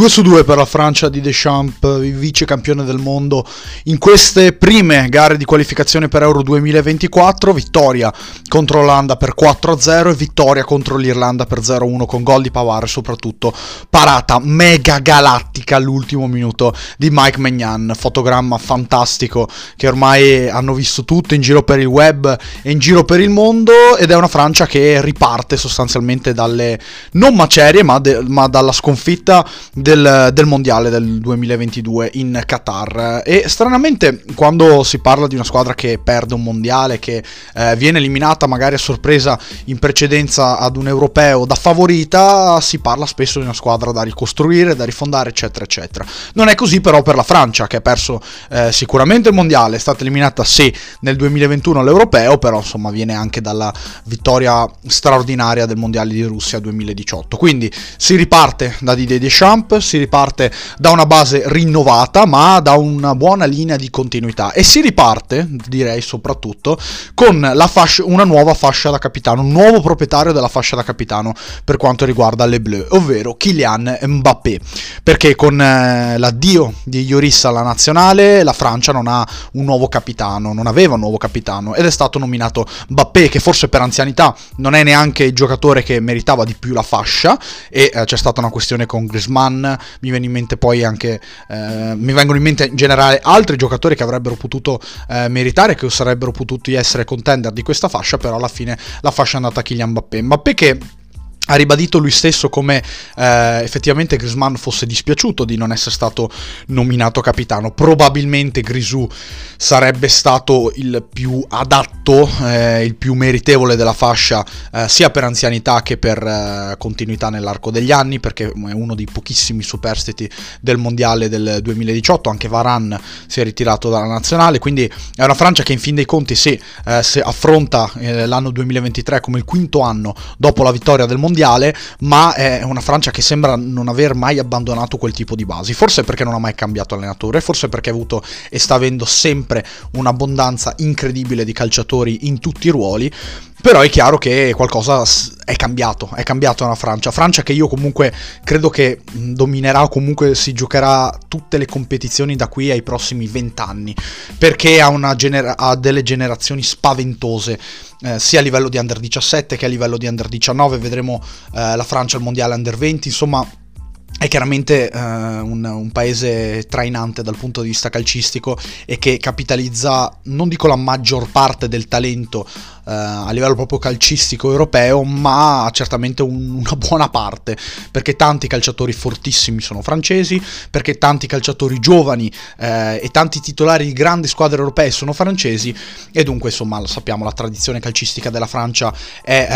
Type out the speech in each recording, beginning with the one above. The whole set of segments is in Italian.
2 su 2 per la Francia di Deschamps, vice campione del mondo in queste prime gare di qualificazione per Euro 2024, vittoria contro l'Olanda per 4-0 e vittoria contro l'Irlanda per 0-1 con gol di Pavard e soprattutto parata mega galattica all'ultimo minuto di Mike Magnan, fotogramma fantastico che ormai hanno visto tutto in giro per il web e in giro per il mondo ed è una Francia che riparte sostanzialmente dalle non macerie ma, de- ma dalla sconfitta del, del, mondiale del 2022 in Qatar. E stranamente, quando si parla di una squadra che perde un mondiale, che eh, viene eliminata magari a sorpresa in precedenza ad un europeo da favorita, si parla spesso di una squadra da ricostruire, da rifondare, eccetera, eccetera. Non è così, però, per la Francia, che ha perso eh, sicuramente il mondiale, è stata eliminata sì nel 2021 all'europeo, però insomma viene anche dalla vittoria straordinaria del mondiale di Russia 2018. Quindi si riparte da Didier Deschamps Si riparte da una base rinnovata ma da una buona linea di continuità. E si riparte, direi soprattutto, con fascia, una nuova fascia da capitano, un nuovo proprietario della fascia da capitano per quanto riguarda le Bleu, ovvero Kylian Mbappé, perché con eh, l'addio di Lloris alla nazionale la Francia non ha un nuovo capitano, non aveva un nuovo capitano ed è stato nominato Mbappé che forse per anzianità non è neanche il giocatore che meritava di più la fascia e eh, c'è stata una questione con Griezmann Zidane, mi viene in mente poi anche, eh, mi vengono in mente in generale altri giocatori che avrebbero potuto eh, meritare, che sarebbero potuti essere contender di questa fascia, però alla fine la fascia è andata a Kylian Mbappé. Mbappé che ha ribadito lui stesso come eh, effettivamente Griezmann fosse dispiaciuto di non essere stato nominato capitano. Probabilmente Grisù sarebbe stato il più adatto, eh, il più meritevole della fascia, eh, sia per anzianità che per eh, continuità nell'arco degli anni, perché è uno dei pochissimi superstiti del mondiale del 2018. Anche Varane si è ritirato dalla nazionale, quindi è una Francia che in fin dei conti sì, eh, se affronta eh, l'anno 2023 come il quinto anno dopo la vittoria del mondiale mondiale, ma è una Francia che sembra non aver mai abbandonato quel tipo di basi. Forse perché non ha mai cambiato allenatore, forse perché ha avuto e sta avendo sempre un'abbondanza incredibile di calciatori in tutti i ruoli. Però è chiaro che qualcosa è cambiato, è cambiato nella Francia. Francia che io comunque credo che dominerà, comunque si giocherà tutte le competizioni da qui ai prossimi vent'anni, perché ha, genera- ha, delle generazioni spaventose, eh, sia a livello di under 17 che a livello di under 19. Vedremo eh, la Francia al mondiale under 20, insomma è chiaramente uh, un, un, paese trainante dal punto di vista calcistico e che capitalizza, non dico la maggior parte del talento a livello proprio calcistico europeo, ma certamente un, una buona parte, perché tanti calciatori fortissimi sono francesi, perché tanti calciatori giovani uh, e tanti titolari di grandi squadre europee sono francesi e dunque insomma lo sappiamo la tradizione calcistica della Francia è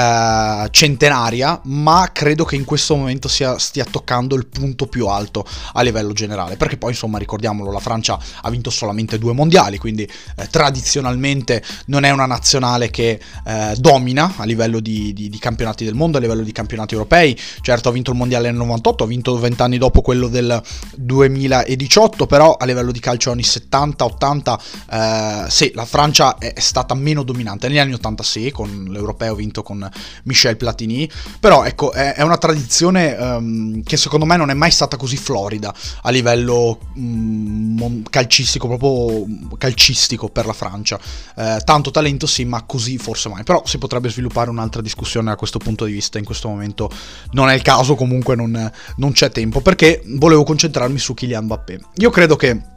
centenaria, ma credo che in questo momento sia, stia toccando il punto più alto a livello generale, perché poi insomma ricordiamolo, la Francia ha vinto solamente due mondiali, quindi eh, tradizionalmente non è una nazionale che eh, domina a livello di, di, di, campionati del mondo, a livello di campionati europei, certo ha vinto il mondiale nel 98, ha vinto vent'anni dopo quello del 2018, però a livello di calcio anni 70, 80, eh, sì, la Francia è stata meno dominante, negli anni 80 sì, con l'europeo vinto con Michel Platini, però ecco, è, è una tradizione um, che secondo me non è mai stata così florida a livello mm, calcistico, proprio calcistico per la Francia. Eh, tanto talento sì, ma così forse mai. Però si potrebbe sviluppare un'altra discussione a questo punto di vista. In questo momento non è il caso, comunque non, non c'è tempo, perché volevo concentrarmi su Kylian Mbappé. Io credo che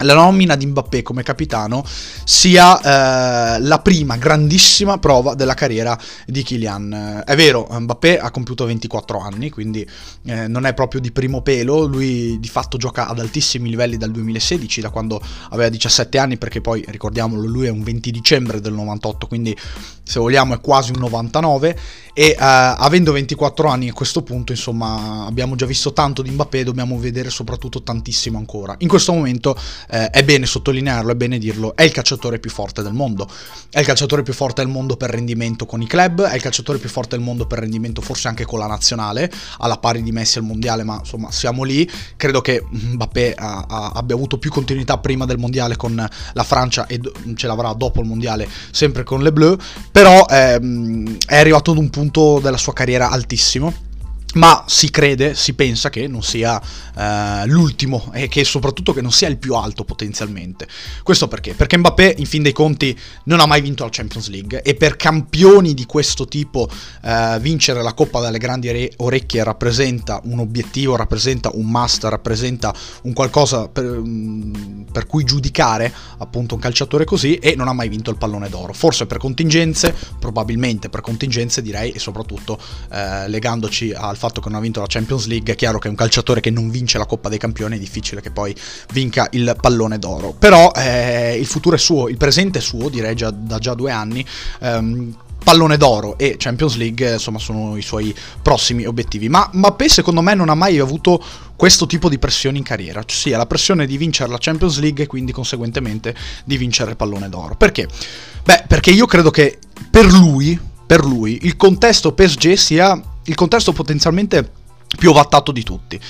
la nomina di Mbappé come capitano sia eh, la prima grandissima prova della carriera di Kylian. È vero, Mbappé ha compiuto 24 anni, quindi eh, non è proprio di primo pelo, lui di fatto gioca ad altissimi livelli dal 2016, da quando aveva 17 anni, perché poi ricordiamolo, lui è un 20 dicembre del 98, quindi se vogliamo è quasi un 99 e uh, avendo 24 anni a questo punto insomma abbiamo già visto tanto di Mbappé dobbiamo vedere soprattutto tantissimo ancora. In questo momento eh, è bene sottolinearlo è bene dirlo è il calciatore più forte del mondo. È il calciatore più forte del mondo per rendimento con i club è il calciatore più forte del mondo per rendimento forse anche con la nazionale alla pari di Messi al mondiale ma insomma siamo lì. Credo che Mbappé ha, ha, abbia avuto più continuità prima del mondiale con la Francia e ce l'avrà dopo il mondiale sempre con le Bleu però ehm, è arrivato ad un punto della sua carriera altissimo ma si crede, si pensa che non sia uh, l'ultimo e che soprattutto che non sia il più alto potenzialmente. Questo perché? Perché Mbappé in fin dei conti non ha mai vinto la Champions League e per campioni di questo tipo uh, vincere la Coppa dalle grandi re- orecchie rappresenta un obiettivo, rappresenta un must, rappresenta un qualcosa per, um, per cui giudicare appunto un calciatore così e non ha mai vinto il pallone d'oro. Forse per contingenze, probabilmente per contingenze direi e soprattutto uh, legandoci al fatto che non ha vinto la Champions League, è chiaro che un calciatore che non vince la Coppa dei Campioni è difficile che poi vinca il pallone d'oro. Però eh, il futuro è suo, il presente è suo, direi già, da già due anni. Um, pallone d'oro e Champions League insomma sono i suoi prossimi obiettivi. Ma Mbappé secondo me non ha mai avuto questo tipo di pressione in carriera. Cioè la pressione di vincere la Champions League e quindi conseguentemente di vincere il pallone d'oro. Perché? beh perché io credo che per lui per lui il contesto PSG sia il contesto potenzialmente più ovattato di tutti.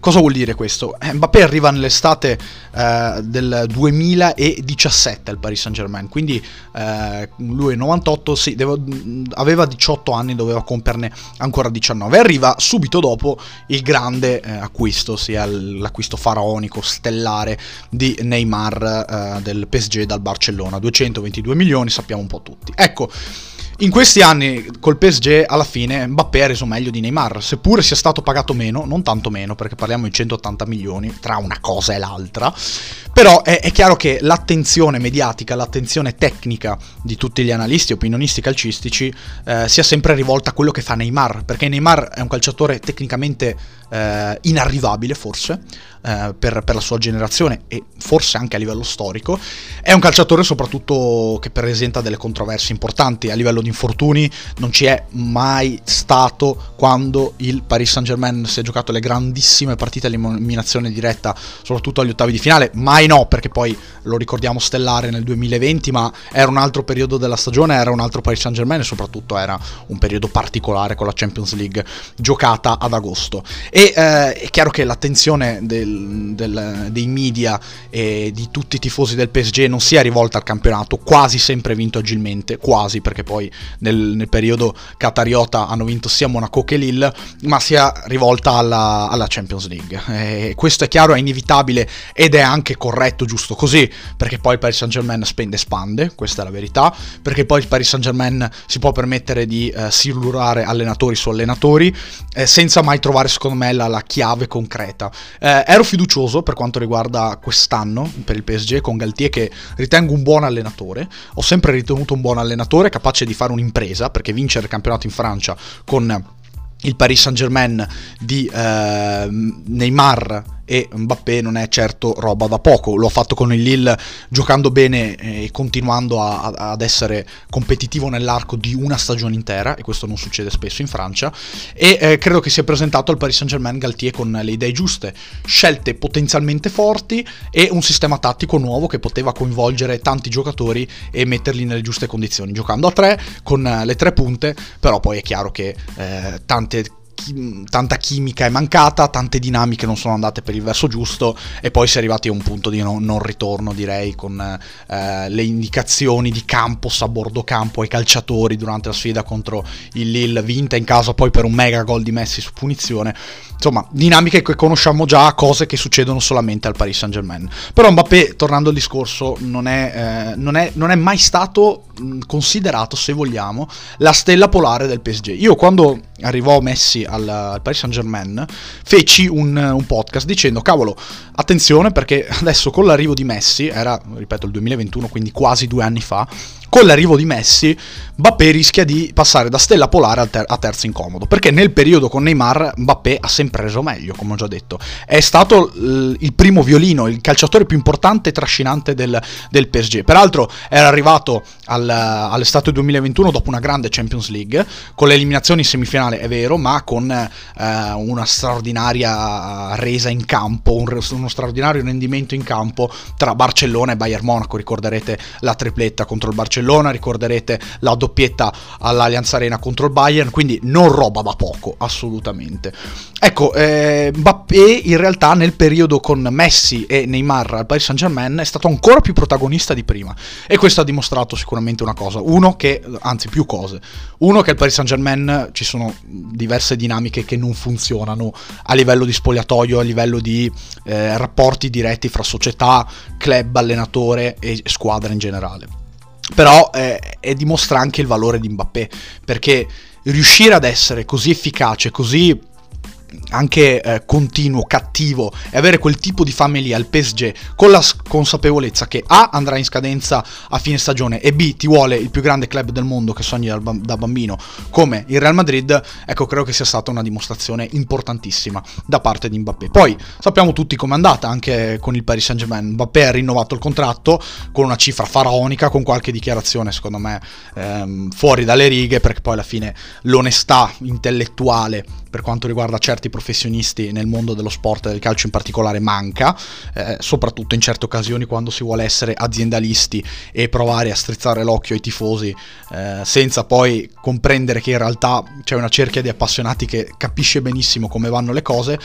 Cosa vuol dire questo? Eh, Mbappé arriva nell'estate eh, del 2017 al Paris Saint Germain, quindi eh, lui è 98, sì, devo, aveva 18 anni, doveva compierne ancora 19. Arriva subito dopo il grande eh, acquisto, sia l'acquisto faraonico, stellare di Neymar eh, del PSG dal Barcellona, 222 milioni, sappiamo un po' tutti. Ecco, in questi anni col PSG alla fine Mbappé ha reso meglio di Neymar, seppure sia stato pagato meno, non tanto meno perché parliamo di 180 milioni tra una cosa e l'altra, però è, è chiaro che l'attenzione mediatica, l'attenzione tecnica di tutti gli analisti opinionisti calcistici eh, sia sempre rivolta a quello che fa Neymar, perché Neymar è un calciatore tecnicamente eh, inarrivabile forse eh, per, per, la sua generazione e forse anche a livello storico. È un calciatore soprattutto che presenta delle controversie importanti a livello di infortuni, non ci è mai stato quando il Paris Saint Germain si è giocato le grandissime partite all'eliminazione diretta, soprattutto agli ottavi di finale, mai no perché poi lo ricordiamo stellare nel 2020, ma era un altro periodo della stagione, era un altro Paris Saint Germain e soprattutto era un periodo particolare con la Champions League giocata ad agosto. E eh, è chiaro che l'attenzione del, del, dei media e di tutti i tifosi del PSG non sia rivolta al campionato, quasi sempre vinto agilmente, quasi perché poi nel, nel periodo catariota hanno vinto sia Monaco che Lille, ma sia rivolta alla, alla Champions League. E questo è chiaro, è inevitabile ed è anche corretto, giusto così, perché poi il Paris Saint Germain spende e spande, questa è la verità, perché poi il Paris Saint Germain si può permettere di eh, silurare allenatori su allenatori, eh, senza mai trovare secondo me la, la chiave concreta. Eh, ero fiducioso per quanto riguarda quest'anno per il PSG con Galtier che ritengo un buon allenatore, ho sempre ritenuto un buon allenatore capace di fare un'impresa, perché vincere il campionato in Francia con il Paris Saint Germain di eh, Neymar e Mbappé non è certo roba da poco, lo ha fatto con il Lille giocando bene e continuando a, a, ad essere competitivo nell'arco di una stagione intera e questo non succede spesso in Francia e eh, credo che sia presentato al Paris Saint Germain Galtier con le idee giuste, scelte potenzialmente forti e un sistema tattico nuovo che poteva coinvolgere tanti giocatori e metterli nelle giuste condizioni, giocando a tre con le tre punte, però poi è chiaro che eh, tante chi- tanta chimica è mancata, tante dinamiche non sono andate per il verso giusto e poi si è arrivati a un punto di non, non ritorno direi con eh, le indicazioni di Campos a bordo campo ai calciatori durante la sfida contro il Lille vinta in casa poi per un mega gol di Messi su punizione. Insomma dinamiche che conosciamo già cose che succedono solamente al Paris Saint Germain però Mbappé tornando al discorso non è, eh, non è, non è mai stato considerato se vogliamo la stella polare del PSG io quando arrivò Messi al, al Paris Saint Germain, feci un, un, podcast dicendo, cavolo, attenzione perché adesso con l'arrivo di Messi, era, ripeto, il 2021, quindi quasi due anni fa, con l'arrivo di Messi, Mbappé rischia di passare da stella polare a, ter- a, terzo incomodo, perché nel periodo con Neymar Mbappé ha sempre reso meglio, come ho già detto. È stato l- il primo violino, il calciatore più importante e trascinante del, del PSG. Peraltro era arrivato al, all'estate 2021 dopo una grande Champions League, con le eliminazioni in semifinale, è vero, ma con eh, una straordinaria resa in campo, un, uno straordinario rendimento in campo tra Barcellona e Bayern Monaco, ricorderete la tripletta contro il Barcellona Barcellona, ricorderete la doppietta all'Allianz Arena contro il Bayern, quindi non roba da poco, assolutamente. Ecco, eh, in realtà nel periodo con Messi e Neymar al Paris Saint Germain è stato ancora più protagonista di prima e questo ha dimostrato sicuramente una cosa, uno che, anzi più cose, uno che al Paris Saint Germain ci sono diverse dinamiche che non funzionano a livello di spogliatoio, a livello di eh, rapporti diretti fra società, club, allenatore e squadra in generale. Però eh, dimostra anche il valore di Mbappé, perché riuscire ad essere così efficace, così anche eh, continuo, cattivo e avere quel tipo di fame lì al PSG con la consapevolezza che A andrà in scadenza a fine stagione e B ti vuole il più grande club del mondo che sogni da bambino come il Real Madrid, ecco credo che sia stata una dimostrazione importantissima da parte di Mbappé. Poi sappiamo tutti com'è andata anche con il Paris Saint Germain, Mbappé ha rinnovato il contratto con una cifra faraonica, con qualche dichiarazione secondo me ehm, fuori dalle righe perché poi alla fine l'onestà intellettuale per quanto riguarda certi professionisti nel mondo dello sport e del calcio in particolare manca, eh, soprattutto in certe occasioni quando si vuole essere aziendalisti e provare a strizzare l'occhio ai tifosi eh, senza poi comprendere che in realtà c'è una cerchia di appassionati che capisce benissimo come vanno le cose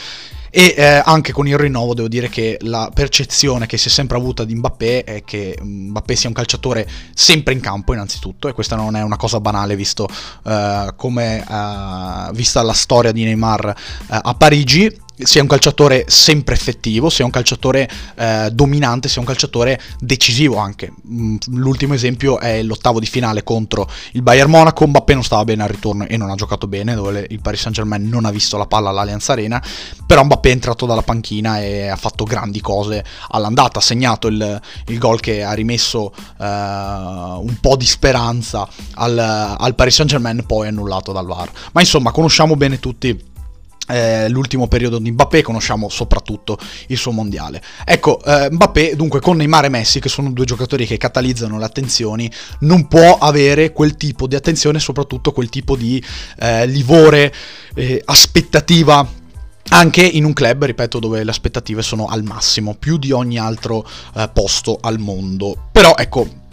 e eh, anche con il rinnovo devo dire che la percezione che si è sempre avuta di Mbappé è che Mbappé sia un calciatore sempre in campo innanzitutto e questa non è una cosa banale visto uh, come uh, vista la storia di Neymar uh, a Parigi sia un calciatore sempre effettivo, sia un calciatore eh, dominante, sia un calciatore decisivo anche. Mm, l'ultimo esempio è l'ottavo di finale contro il Bayern Monaco, Mbappé non stava bene al ritorno e non ha giocato bene, dove il Paris Saint Germain non ha visto la palla all'Allianz Arena, però Mbappé è entrato dalla panchina e ha fatto grandi cose all'andata, ha segnato il, il gol che ha rimesso eh, un po' di speranza al, al Paris Saint Germain, poi annullato dal VAR. Ma insomma, conosciamo bene tutti eh, l'ultimo periodo di Mbappé, conosciamo soprattutto il suo mondiale. Ecco, eh, Mbappé dunque con Neymar e Messi, che sono due giocatori che catalizzano le attenzioni, non può avere quel tipo di attenzione, soprattutto quel tipo di eh, livore, eh, aspettativa anche in un club, ripeto, dove le aspettative sono al massimo, più di ogni altro eh, posto al mondo. Però ecco,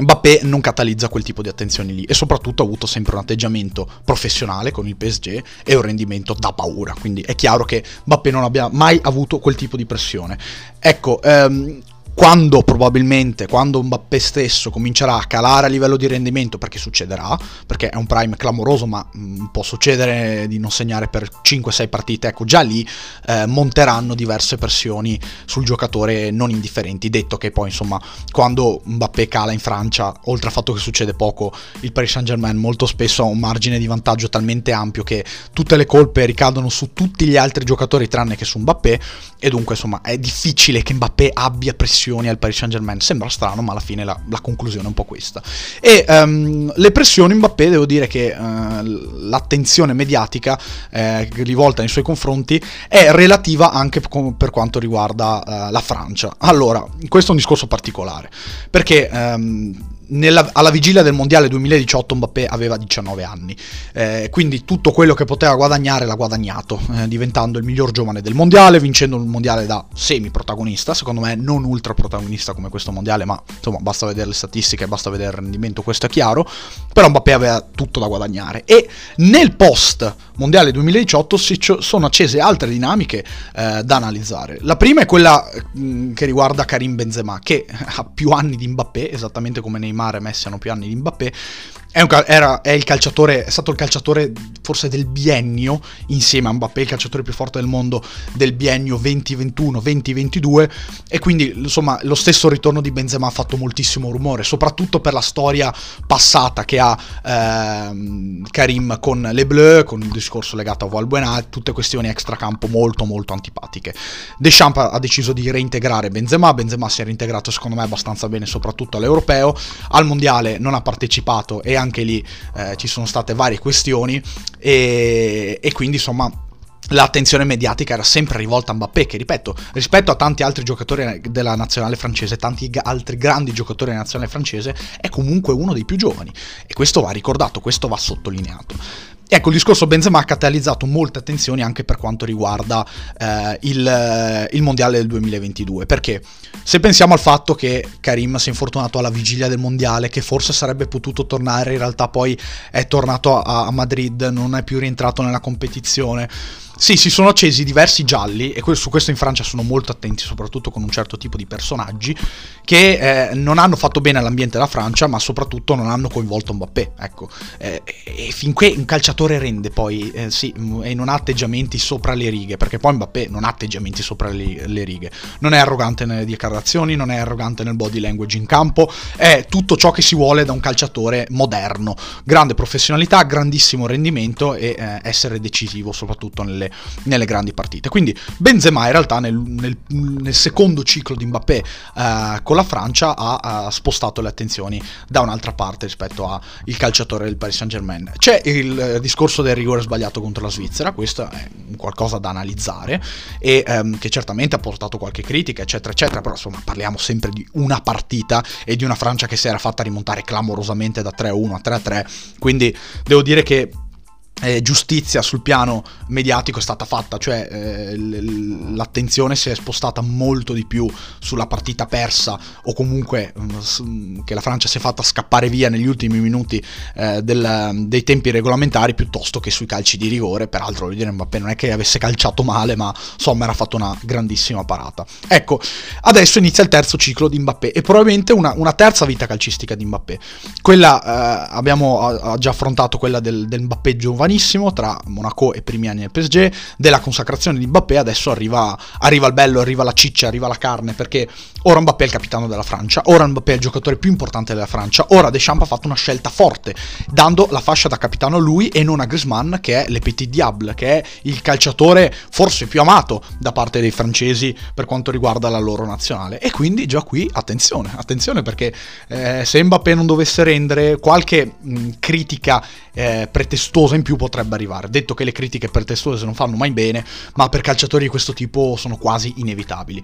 Mbappé non catalizza quel tipo di attenzioni lì e soprattutto ha avuto sempre un atteggiamento professionale con il PSG e un rendimento da paura, quindi è chiaro che Mbappé non abbia mai avuto quel tipo di pressione. Ecco, ehm, quando probabilmente, quando Mbappé stesso comincerà a calare a livello di rendimento, perché succederà, perché è un prime clamoroso, ma mh, mm, può succedere di non segnare per 5-6 partite, ecco già lì eh, monteranno diverse pressioni sul giocatore non indifferenti, detto che poi insomma quando Mbappé cala in Francia, oltre al fatto che succede poco, il Paris Saint Germain molto spesso ha un margine di vantaggio talmente ampio che tutte le colpe ricadono su tutti gli altri giocatori tranne che su Mbappé e dunque insomma è difficile che Mbappé abbia pressione pressioni al Paris Saint Germain. Sembra strano, ma alla fine la, la conclusione è un po' questa. E um, le pressioni Mbappé, devo dire che uh, l'attenzione mediatica eh, rivolta nei suoi confronti è relativa anche per quanto riguarda uh, la Francia. Allora, questo è un discorso particolare, perché... Um, nella, alla vigilia del mondiale 2018 Mbappé aveva 19 anni, eh, quindi tutto quello che poteva guadagnare l'ha guadagnato, eh, diventando il miglior giovane del mondiale, vincendo il mondiale da semi-protagonista, secondo me non ultra protagonista come questo mondiale, ma insomma basta vedere le statistiche, basta vedere il rendimento, questo è chiaro, però Mbappé aveva tutto da guadagnare. E nel post mondiale 2018 si sono accese altre dinamiche eh, da analizzare. La prima è quella mh, mm, che riguarda Karim Benzema, che ha più anni di Mbappé, esattamente come Neymar Neymar e Messi hanno più anni di Mbappé, è, un, era, è, è stato il calciatore forse del biennio, insieme a Mbappé, il calciatore più forte del mondo del biennio 2021-2022 e quindi insomma lo stesso ritorno di Benzema ha fatto moltissimo rumore, soprattutto per la storia passata che ha ehm, Karim con le Bleu, con il discorso legato a Valbuena, tutte questioni extracampo molto molto antipatiche. Deschamps ha deciso di reintegrare Benzema, Benzema si è reintegrato secondo me abbastanza bene soprattutto all'europeo, al mondiale non ha partecipato e anche lì eh, ci sono state varie questioni e, e quindi insomma l'attenzione mediatica era sempre rivolta a Mbappé, che ripeto, rispetto a tanti altri giocatori della nazionale francese, tanti altri grandi giocatori della nazionale francese, è comunque uno dei più giovani. E questo va ricordato, questo va sottolineato. Ecco, il discorso Benzema ha catalizzato molte attenzioni anche per quanto riguarda eh, il, eh, il, mondiale del 2022. Perché se pensiamo al fatto che Karim si è infortunato alla vigilia del mondiale, che forse sarebbe potuto tornare, in realtà poi è tornato a, a Madrid, non è più rientrato nella competizione. Sì, si sono accesi diversi gialli e su questo in Francia sono molto attenti, soprattutto con un certo tipo di personaggi che eh, non hanno fatto bene all'ambiente della Francia, ma soprattutto non hanno coinvolto Mbappé. Ecco, eh, e finché un calciatore rende poi, eh, sì, e non ha atteggiamenti sopra le righe, perché poi Mbappé non ha atteggiamenti sopra le, le righe, non è arrogante nelle dichiarazioni, non è arrogante nel body language in campo, è tutto ciò che si vuole da un calciatore moderno, grande professionalità, grandissimo rendimento e eh, essere decisivo soprattutto nelle nelle grandi partite. Quindi Benzema in realtà nel, nel, nel secondo ciclo di Mbappé eh, con la Francia ha, ha, spostato le attenzioni da un'altra parte rispetto al calciatore del Paris Saint Germain. C'è il discorso del rigore sbagliato contro la Svizzera, questo è qualcosa da analizzare e ehm, che certamente ha portato qualche critica, eccetera, eccetera, però insomma parliamo sempre di una partita e di una Francia che si era fatta rimontare clamorosamente da 3-1 a 3-3, quindi devo dire che eh, giustizia sul piano mediatico è stata fatta, cioè eh, l'attenzione si è spostata molto di più sulla partita persa o comunque mh, che la Francia si è fatta scappare via negli ultimi minuti eh, del, dei tempi regolamentari piuttosto che sui calci di rigore, peraltro voglio dire Mbappé non è che avesse calciato male ma Sommer ha fatto una grandissima parata. Ecco, adesso inizia il terzo ciclo di Mbappé e probabilmente una, una terza vita calcistica di Mbappé. Quella eh, abbiamo già affrontato quella del, del Mbappé giovanile giovanissimo tra Monaco e primi anni del PSG, della consacrazione di Mbappé, adesso arriva, arriva il bello, arriva la ciccia, arriva la carne, perché ora Mbappé è il capitano della Francia, ora Mbappé è il giocatore più importante della Francia, ora Deschamps ha fatto una scelta forte, dando la fascia da capitano a lui e non a Griezmann, che è le Petit Diable, che è il calciatore forse più amato da parte dei francesi per quanto riguarda la loro nazionale. E quindi già qui attenzione, attenzione perché eh, se Mbappé non dovesse rendere qualche mh, critica eh, pretestuosa in più potrebbe arrivare. Detto che le critiche pretestuose non fanno mai bene, ma per calciatori di questo tipo sono quasi inevitabili.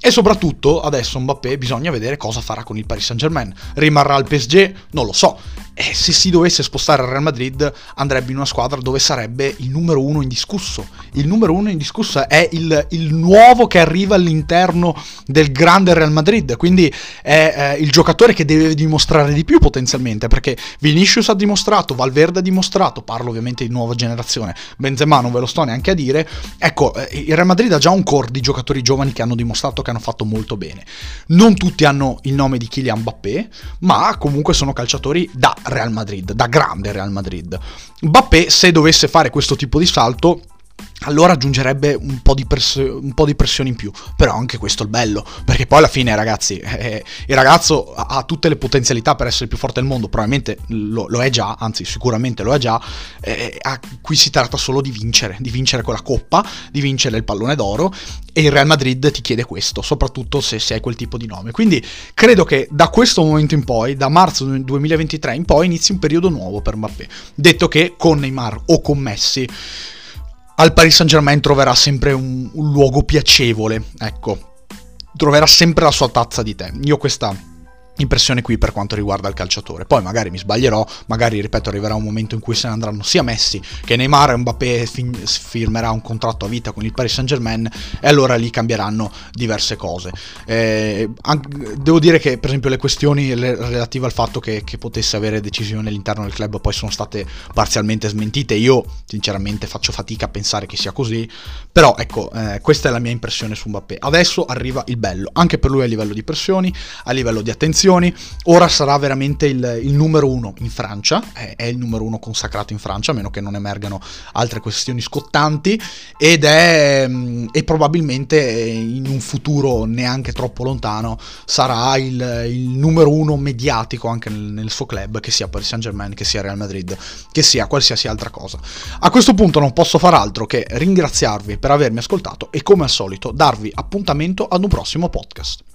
E soprattutto adesso Mbappé bisogna vedere cosa farà con il Paris Saint Germain. Rimarrà al PSG? Non lo so. E se si dovesse spostare al Real Madrid andrebbe in una squadra dove sarebbe il numero uno indiscusso. Il numero uno indiscusso è il, il nuovo che arriva all'interno del grande Real Madrid, quindi è eh, il giocatore che deve dimostrare di più potenzialmente, perché Vinicius ha dimostrato, Valverde ha dimostrato, parlo ovviamente di nuova generazione, Benzema non ve lo sto neanche a dire, ecco, eh, il Real Madrid ha già un core di giocatori giovani che hanno dimostrato che hanno fatto molto bene. Non tutti hanno il nome di Kylian Mbappé, ma comunque sono calciatori da Real Madrid, da grande Real Madrid. Mbappé, se dovesse fare questo tipo di salto, allora aggiungerebbe un po, press- un po', di pressione in più. Però anche questo è il bello, perché poi alla fine, ragazzi, eh, il ragazzo ha tutte le potenzialità per essere il più forte del mondo, probabilmente lo, lo è già, anzi sicuramente lo è già, eh, qui si tratta solo di vincere, di vincere quella coppa, di vincere il pallone d'oro e il Real Madrid ti chiede questo, soprattutto se sei quel tipo di nome. Quindi credo che da questo momento in poi, da marzo 2023 in poi, inizi un periodo nuovo per Mbappé. Detto che con Neymar o con Messi al Paris Saint Germain troverà sempre un, un luogo piacevole, ecco, troverà sempre la sua tazza di tè. Io questa impressione qui per quanto riguarda il calciatore. Poi magari mi sbaglierò, magari ripeto arriverà un momento in cui se ne andranno sia Messi che Neymar e Mbappé fin- firmerà un contratto a vita con il Paris Saint Germain e allora lì cambieranno diverse cose. Eh, anche, devo dire che per esempio le questioni le, relative al fatto che, che, potesse avere decisioni all'interno del club poi sono state parzialmente smentite, io sinceramente faccio fatica a pensare che sia così, però ecco eh, questa è la mia impressione su Mbappé. Adesso arriva il bello, anche per lui a livello di pressioni, a livello di attenzione, posizioni. Ora sarà veramente il, il numero uno in Francia, è, è, il numero uno consacrato in Francia, a meno che non emergano altre questioni scottanti, ed è mm, e probabilmente in un futuro neanche troppo lontano sarà il, il numero uno mediatico anche nel, nel, suo club, che sia Paris Saint Germain, che sia Real Madrid, che sia qualsiasi altra cosa. A questo punto non posso far altro che ringraziarvi per avermi ascoltato e come al solito darvi appuntamento ad un prossimo podcast.